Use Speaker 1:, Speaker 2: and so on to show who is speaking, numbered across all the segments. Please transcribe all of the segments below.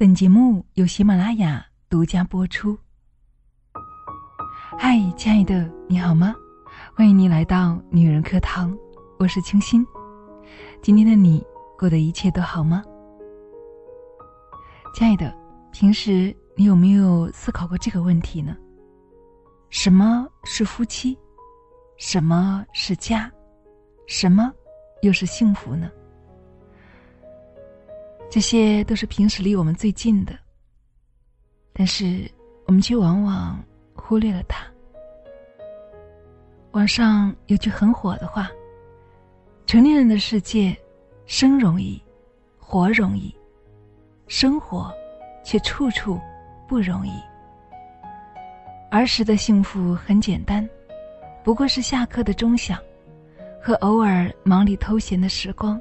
Speaker 1: 本节目由喜马拉雅独家播出。嗨，亲爱的，你好吗？欢迎你来到女人课堂，我是清新。今天的你过得一切都好吗？亲爱的，平时你有没有思考过这个问题呢？什么是夫妻？什么是家？什么又是幸福呢？这些都是平时离我们最近的，但是我们却往往忽略了它。网上有句很火的话：“成年人的世界，生容易，活容易，生活却处处不容易。”儿时的幸福很简单，不过是下课的钟响和偶尔忙里偷闲的时光。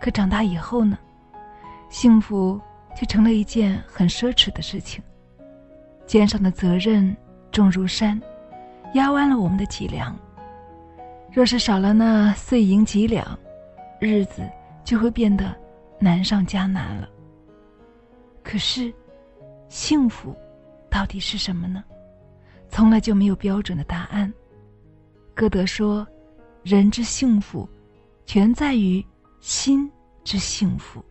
Speaker 1: 可长大以后呢？幸福却成了一件很奢侈的事情，肩上的责任重如山，压弯了我们的脊梁。若是少了那碎银几两，日子就会变得难上加难了。可是，幸福到底是什么呢？从来就没有标准的答案。歌德说：“人之幸福，全在于心之幸福。”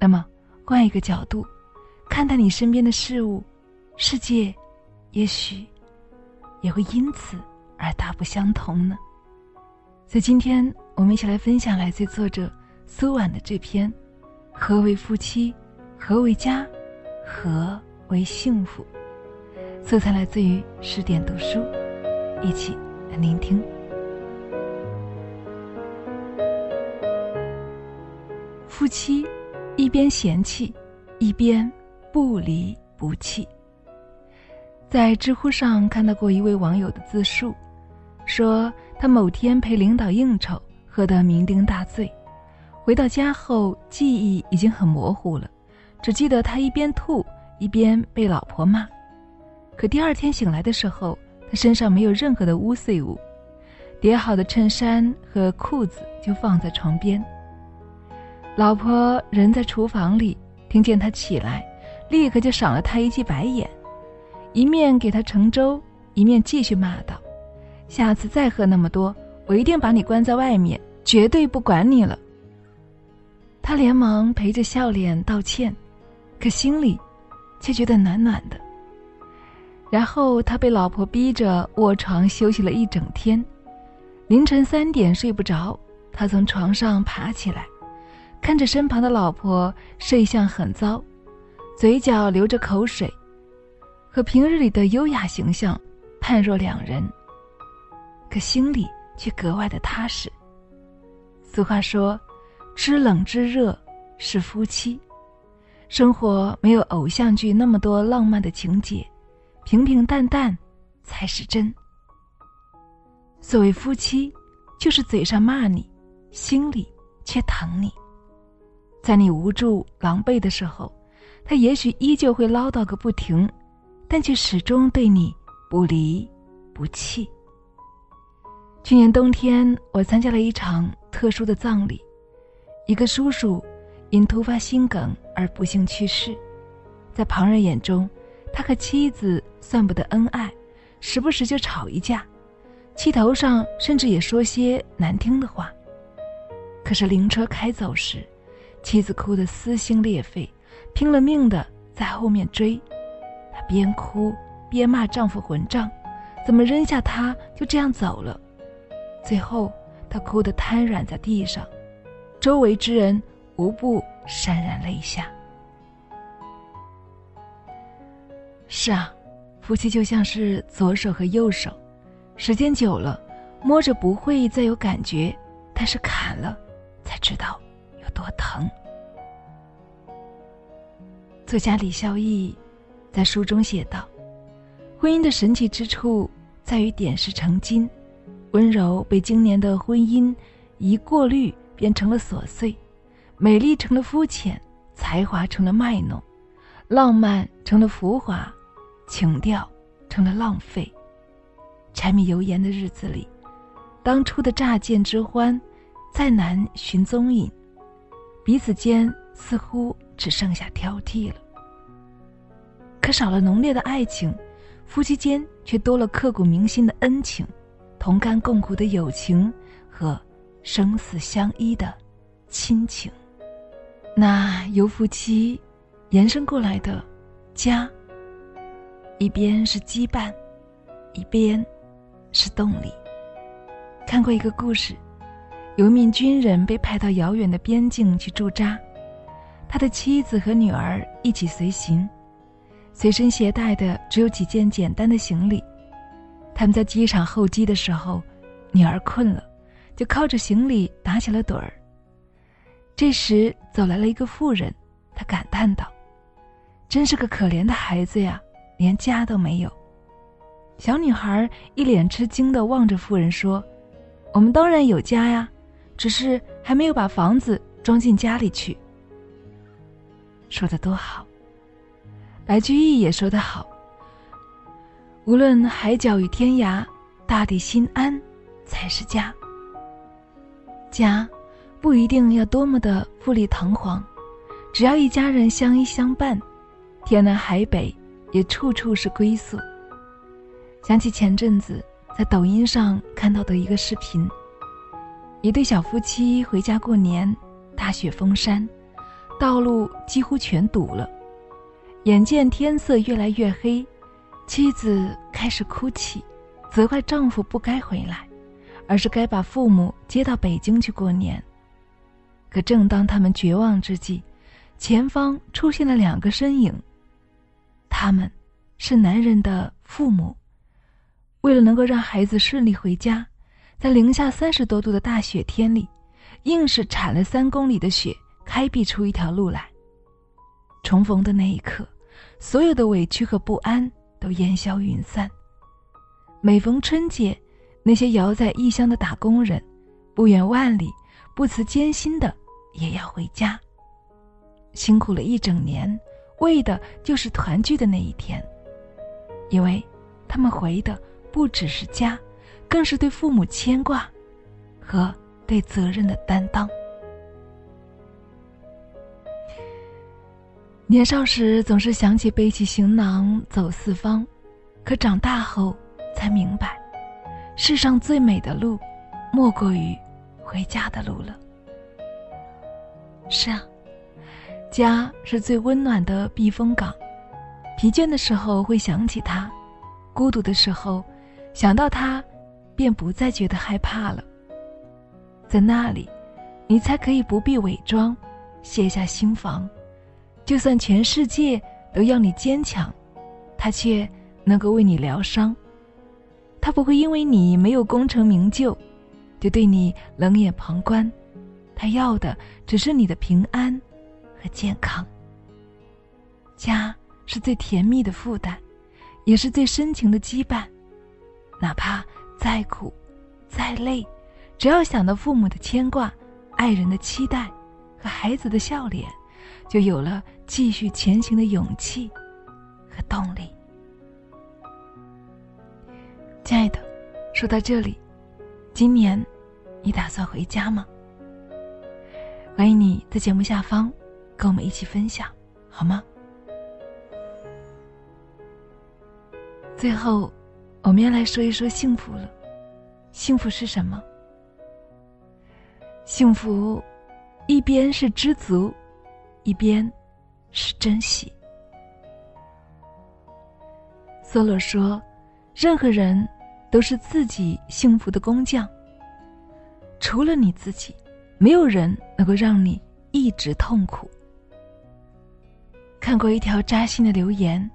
Speaker 1: 那么，换一个角度，看待你身边的事物，世界，也许也会因此而大不相同呢。所以，今天我们一起来分享来自作者苏婉的这篇《何为夫妻？何为家？何为幸福？》色彩来自于十点读书，一起来聆听。夫妻。一边嫌弃，一边不离不弃。在知乎上看到过一位网友的自述，说他某天陪领导应酬，喝得酩酊大醉，回到家后记忆已经很模糊了，只记得他一边吐一边被老婆骂。可第二天醒来的时候，他身上没有任何的污秽物，叠好的衬衫和裤子就放在床边。老婆人在厨房里，听见他起来，立刻就赏了他一记白眼，一面给他盛粥，一面继续骂道：“下次再喝那么多，我一定把你关在外面，绝对不管你了。”他连忙陪着笑脸道歉，可心里却觉得暖暖的。然后他被老婆逼着卧床休息了一整天，凌晨三点睡不着，他从床上爬起来。看着身旁的老婆睡相很糟，嘴角流着口水，和平日里的优雅形象判若两人。可心里却格外的踏实。俗话说：“知冷知热是夫妻。”生活没有偶像剧那么多浪漫的情节，平平淡淡才是真。所谓夫妻，就是嘴上骂你，心里却疼你。在你无助、狼狈的时候，他也许依旧会唠叨个不停，但却始终对你不离不弃。去年冬天，我参加了一场特殊的葬礼，一个叔叔因突发心梗而不幸去世。在旁人眼中，他和妻子算不得恩爱，时不时就吵一架，气头上甚至也说些难听的话。可是灵车开走时，妻子哭得撕心裂肺，拼了命的在后面追，她边哭边骂丈夫混账，怎么扔下他就这样走了？最后她哭得瘫软在地上，周围之人无不潸然泪下。是啊，夫妻就像是左手和右手，时间久了，摸着不会再有感觉，但是砍了，才知道。多疼！作家李孝义在书中写道：“婚姻的神奇之处在于点石成金，温柔被今年的婚姻一过滤变成了琐碎，美丽成了肤浅，才华成了卖弄，浪漫成了浮华，情调成了浪费。柴米油盐的日子里，当初的乍见之欢，再难寻踪影。”彼此间似乎只剩下挑剔了。可少了浓烈的爱情，夫妻间却多了刻骨铭心的恩情，同甘共苦的友情和生死相依的亲情。那由夫妻延伸过来的家，一边是羁绊，一边是动力。看过一个故事，有一名军人被派到遥远的边境去驻扎，他的妻子和女儿一起随行。随身携带的只有几件简单的行李。他们在机场候机的时候，女儿困了，就靠着行李打起了盹儿。这时走来了一个妇人，她感叹道：“真是个可怜的孩子呀，连家都没有。”小女孩一脸吃惊地望着妇人说：“我们当然有家呀，只是还没有把房子装进家里去。”说的多好。白居易也说得好：“无论海角与天涯，大地心安才是家。家不一定要多么的富丽堂皇，只要一家人相依相伴，天南海北也处处是归宿。”想起前阵子在抖音上看到的一个视频，一对小夫妻回家过年，大雪封山，道路几乎全堵了。眼见天色越来越黑，妻子开始哭泣，责怪丈夫不该回来，而是该把父母接到北京去过年。可正当他们绝望之际，前方出现了两个身影。他们，是男人的父母。为了能够让孩子顺利回家，在零下三十多度的大雪天里，硬是铲了三公里的雪，开辟出一条路来。重逢的那一刻，所有的委屈和不安都烟消云散。每逢春节，那些遥在异乡的打工人，不远万里、不辞艰辛的也要回家。辛苦了一整年，为的就是团聚的那一天。因为，他们回的不只是家，更是对父母牵挂，和对责任的担当。年少时总是想起背起行囊走四方，可长大后才明白，世上最美的路，莫过于回家的路了。是啊，家是最温暖的避风港，疲倦的时候会想起他，孤独的时候想到他，便不再觉得害怕了。在那里，你才可以不必伪装，卸下心防。就算全世界都要你坚强，他却能够为你疗伤。他不会因为你没有功成名就，就对你冷眼旁观。他要的只是你的平安和健康。家是最甜蜜的负担，也是最深情的羁绊。哪怕再苦、再累，只要想到父母的牵挂、爱人的期待和孩子的笑脸。就有了继续前行的勇气和动力。亲爱的，说到这里，今年你打算回家吗？欢迎你在节目下方跟我们一起分享，好吗？最后，我们要来说一说幸福了。幸福是什么？幸福，一边是知足。一边是珍惜。梭罗说：“任何人都是自己幸福的工匠。除了你自己，没有人能够让你一直痛苦。”看过一条扎心的留言，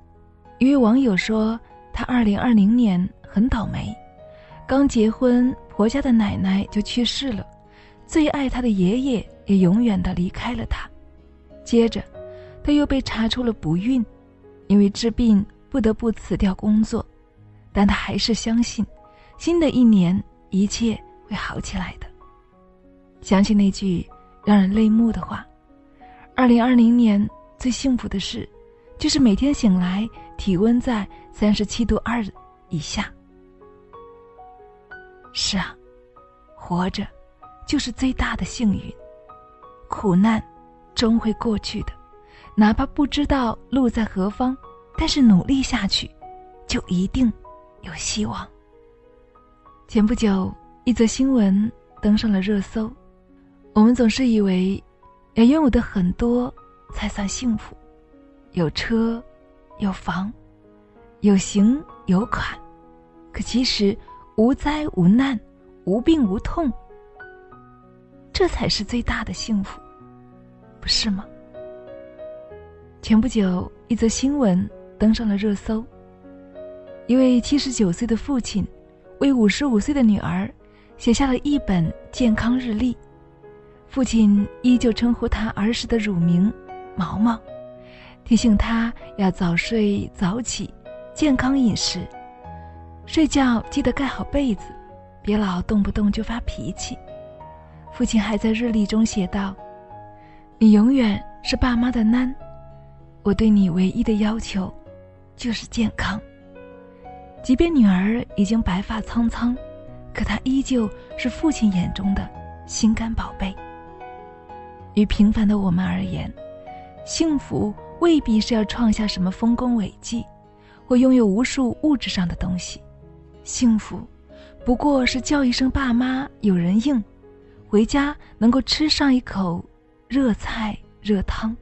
Speaker 1: 一位网友说：“她二零二零年很倒霉，刚结婚，婆家的奶奶就去世了，最爱她的爷爷也永远的离开了她。”接着，她又被查出了不孕，因为治病不得不辞掉工作，但她还是相信，新的一年一切会好起来的。想起那句让人泪目的话：“二零二零年最幸福的事，就是每天醒来体温在三十七度二以下。”是啊，活着就是最大的幸运，苦难。终会过去的，哪怕不知道路在何方，但是努力下去，就一定有希望。前不久，一则新闻登上了热搜。我们总是以为，要拥有的很多才算幸福，有车，有房，有行有款。可其实，无灾无难，无病无痛，这才是最大的幸福，不是吗？前不久，一则新闻登上了热搜。一位七十九岁的父亲，为五十五岁的女儿，写下了一本健康日历。父亲依旧称呼她儿时的乳名“毛毛”，提醒他要早睡早起，健康饮食，睡觉记得盖好被子，别老动不动就发脾气。父亲还在日历中写道：“你永远是爸妈的囡，我对你唯一的要求，就是健康。”即便女儿已经白发苍苍，可她依旧是父亲眼中的心肝宝贝。于平凡的我们而言，幸福未必是要创下什么丰功伟绩，或拥有无数物质上的东西。幸福，不过是叫一声爸妈有人应，回家能够吃上一口热菜热汤，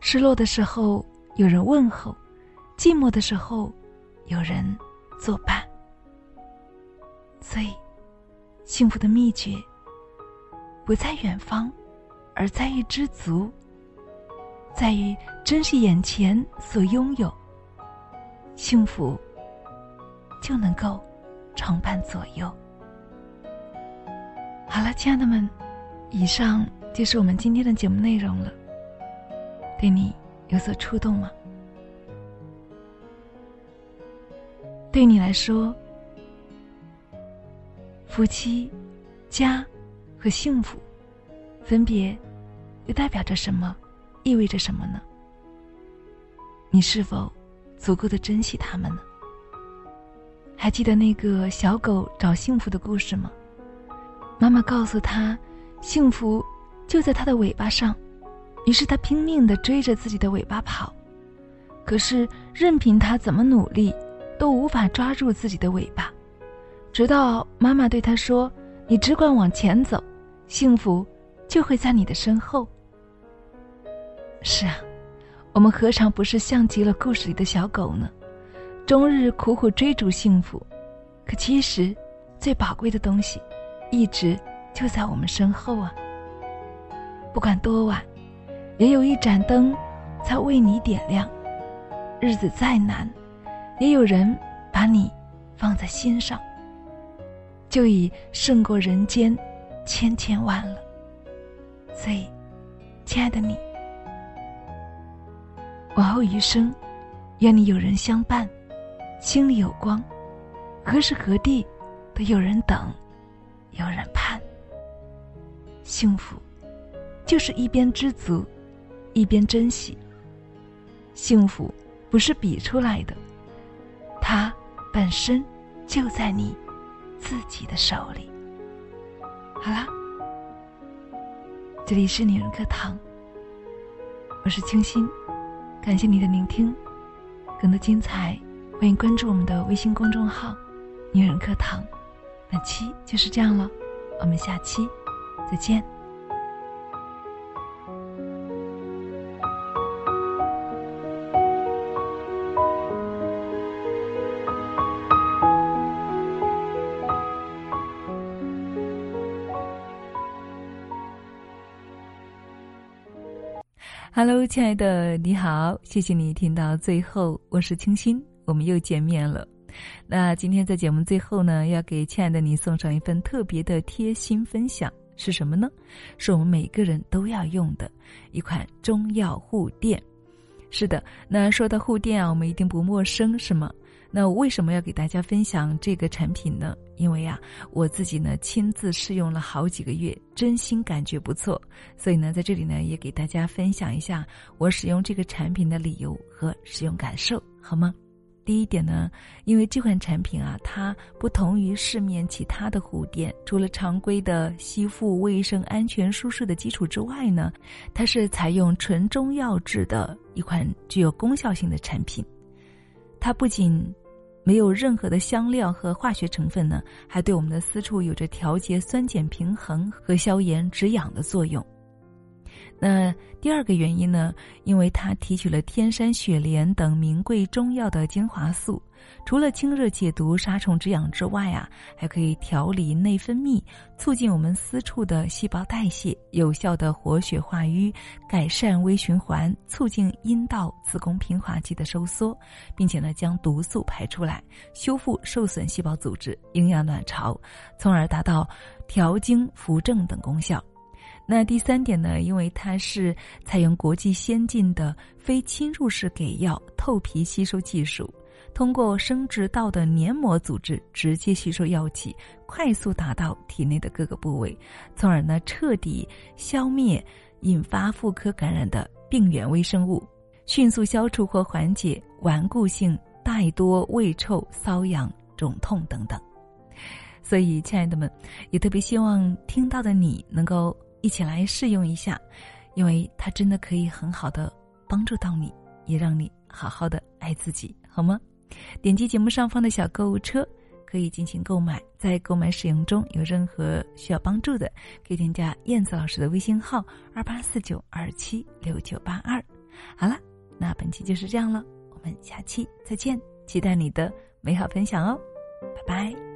Speaker 1: 失落的时候有人问候，寂寞的时候有人作伴。所以，幸福的秘诀不在远方。而在于知足，在于珍惜眼前所拥有。幸福就能够常伴左右。好了，亲爱的们，以上就是我们今天的节目内容了。对你有所触动吗？对你来说，夫妻、家和幸福。分别，又代表着什么？意味着什么呢？你是否足够的珍惜他们呢？还记得那个小狗找幸福的故事吗？妈妈告诉他，幸福就在它的尾巴上，于是他拼命的追着自己的尾巴跑，可是任凭他怎么努力，都无法抓住自己的尾巴，直到妈妈对他说：“你只管往前走，幸福。”就会在你的身后。是啊，我们何尝不是像极了故事里的小狗呢？终日苦苦追逐幸福，可其实，最宝贵的东西，一直就在我们身后啊。不管多晚，也有一盏灯在为你点亮；日子再难，也有人把你放在心上，就已胜过人间千千万了。所以，亲爱的你，往后余生，愿你有人相伴，心里有光，何时何地都有人等，有人盼。幸福，就是一边知足，一边珍惜。幸福不是比出来的，它本身就在你自己的手里。好了。这里是女人课堂，我是清新，感谢你的聆听，更多精彩，欢迎关注我们的微信公众号“女人课堂”。本期就是这样了，我们下期再见。Hello，亲爱的，你好，谢谢你听到最后，我是清新，我们又见面了。那今天在节目最后呢，要给亲爱的你送上一份特别的贴心分享，是什么呢？是我们每个人都要用的一款中药护垫。是的，那说到护垫啊，我们一定不陌生，是吗？那我为什么要给大家分享这个产品呢？因为呀，我自己呢亲自试用了好几个月，真心感觉不错，所以呢，在这里呢也给大家分享一下我使用这个产品的理由和使用感受，好吗？第一点呢，因为这款产品啊，它不同于市面其他的护垫，除了常规的吸附、卫生、安全、舒适的基础之外呢，它是采用纯中药制的一款具有功效性的产品。它不仅没有任何的香料和化学成分呢，还对我们的私处有着调节酸碱平衡和消炎止痒的作用。那第二个原因呢？因为它提取了天山雪莲等名贵中药的精华素，除了清热解毒、杀虫止痒之外啊，还可以调理内分泌，促进我们私处的细胞代谢，有效的活血化瘀，改善微循环，促进阴道、子宫平滑肌的收缩，并且呢，将毒素排出来，修复受损细胞组织，营养卵巢，从而达到调经扶正等功效。那第三点呢？因为它是采用国际先进的非侵入式给药透皮吸收技术，通过生殖道的黏膜组织直接吸收药剂，快速达到体内的各个部位，从而呢彻底消灭引发妇科感染的病原微生物，迅速消除或缓解顽固性带多、胃臭、瘙痒、肿痛等等。所以，亲爱的们，也特别希望听到的你能够。一起来试用一下，因为它真的可以很好的帮助到你，也让你好好的爱自己，好吗？点击节目上方的小购物车，可以进行购买。在购买使用中有任何需要帮助的，可以添加燕子老师的微信号二八四九二七六九八二。好了，那本期就是这样了，我们下期再见，期待你的美好分享哦，拜拜。